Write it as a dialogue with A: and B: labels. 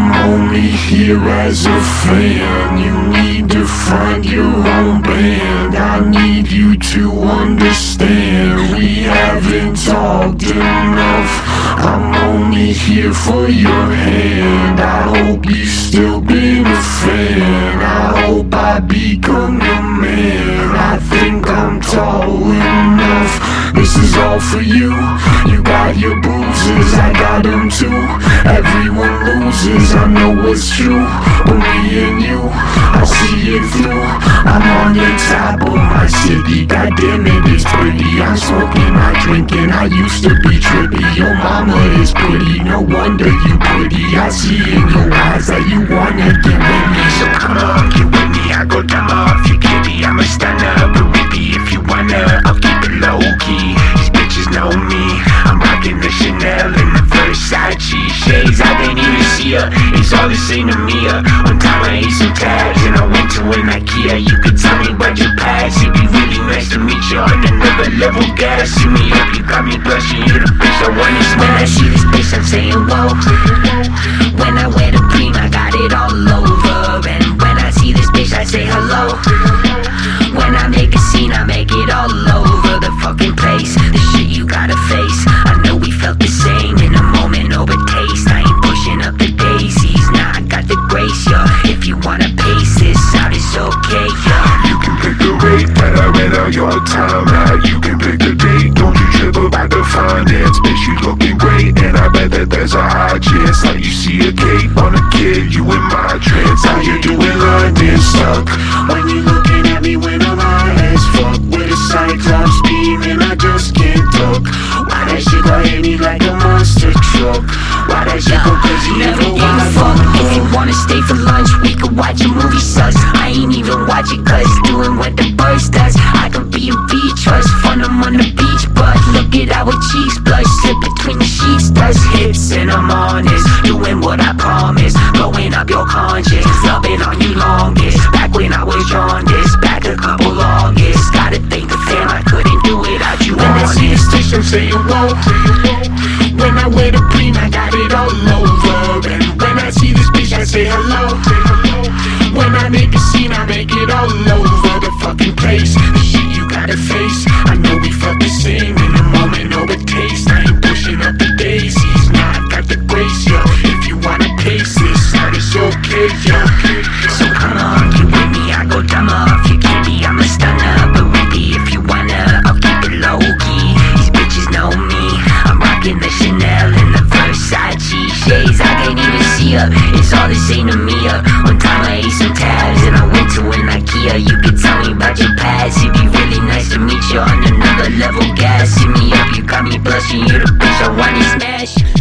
A: I'm only here as a fan. You need to find your own band. I need you to understand. We haven't talked enough. I'm only here for your hand. I hope you still been a fan. I hope I become your man. I think I'm tall. This is all for you. You got your bruises, I got them too. Everyone loses, I know it's true. But me and you, I see it through. I'm on the top of my city, goddamn it, it's pretty. I'm smoking, I'm drinking, I used to be trippy. Your mama is pretty, no wonder you pretty. I see in your eyes that you wanna get with me.
B: The Chanel and the Versace Shades, I didn't even see her It's all the same to me. One time I ate some tabs And I went to an Ikea You could tell me about your past It'd be really nice to meet you On another level, gas See me up, you got me blushing You're the bitch I wanna
C: When I see this bitch, I'm saying whoa.
A: Time out. You can pick the date, don't you trip about the finance. Bitch, you looking great, and I bet that there's a high chance. Like you see a cape on a kid, you in my trance. How you doing, London stuck? When you looking at me when I'm high as fuck with a cyclops beam, and I just can't talk. Why that shit got hit me like a monster truck? Why that shit go crazy?
C: Never
A: Never
C: give a fuck If you wanna stay for lunch, we could watch a movie sus I ain't even watch it cause doing what the I'm honest, doing what I promise Blowing up your conscience, loving on you longest Back when I was jaundiced, back a couple August Gotta thank the fam, I couldn't do it without you
A: When I see a stitch, I'm saying whoa. When I wear the cream, I got it all over. And when I see this bitch, I say hello. When I make a scene, I make it all over the fucking place.
C: Her It's all the same to me, uh. One time I ate some tabs And I went to an Ikea. You could tell me about your past. It'd be really nice to meet you On another level, gas. Hit me up, you got me blushing. You're the bitch I wanna smash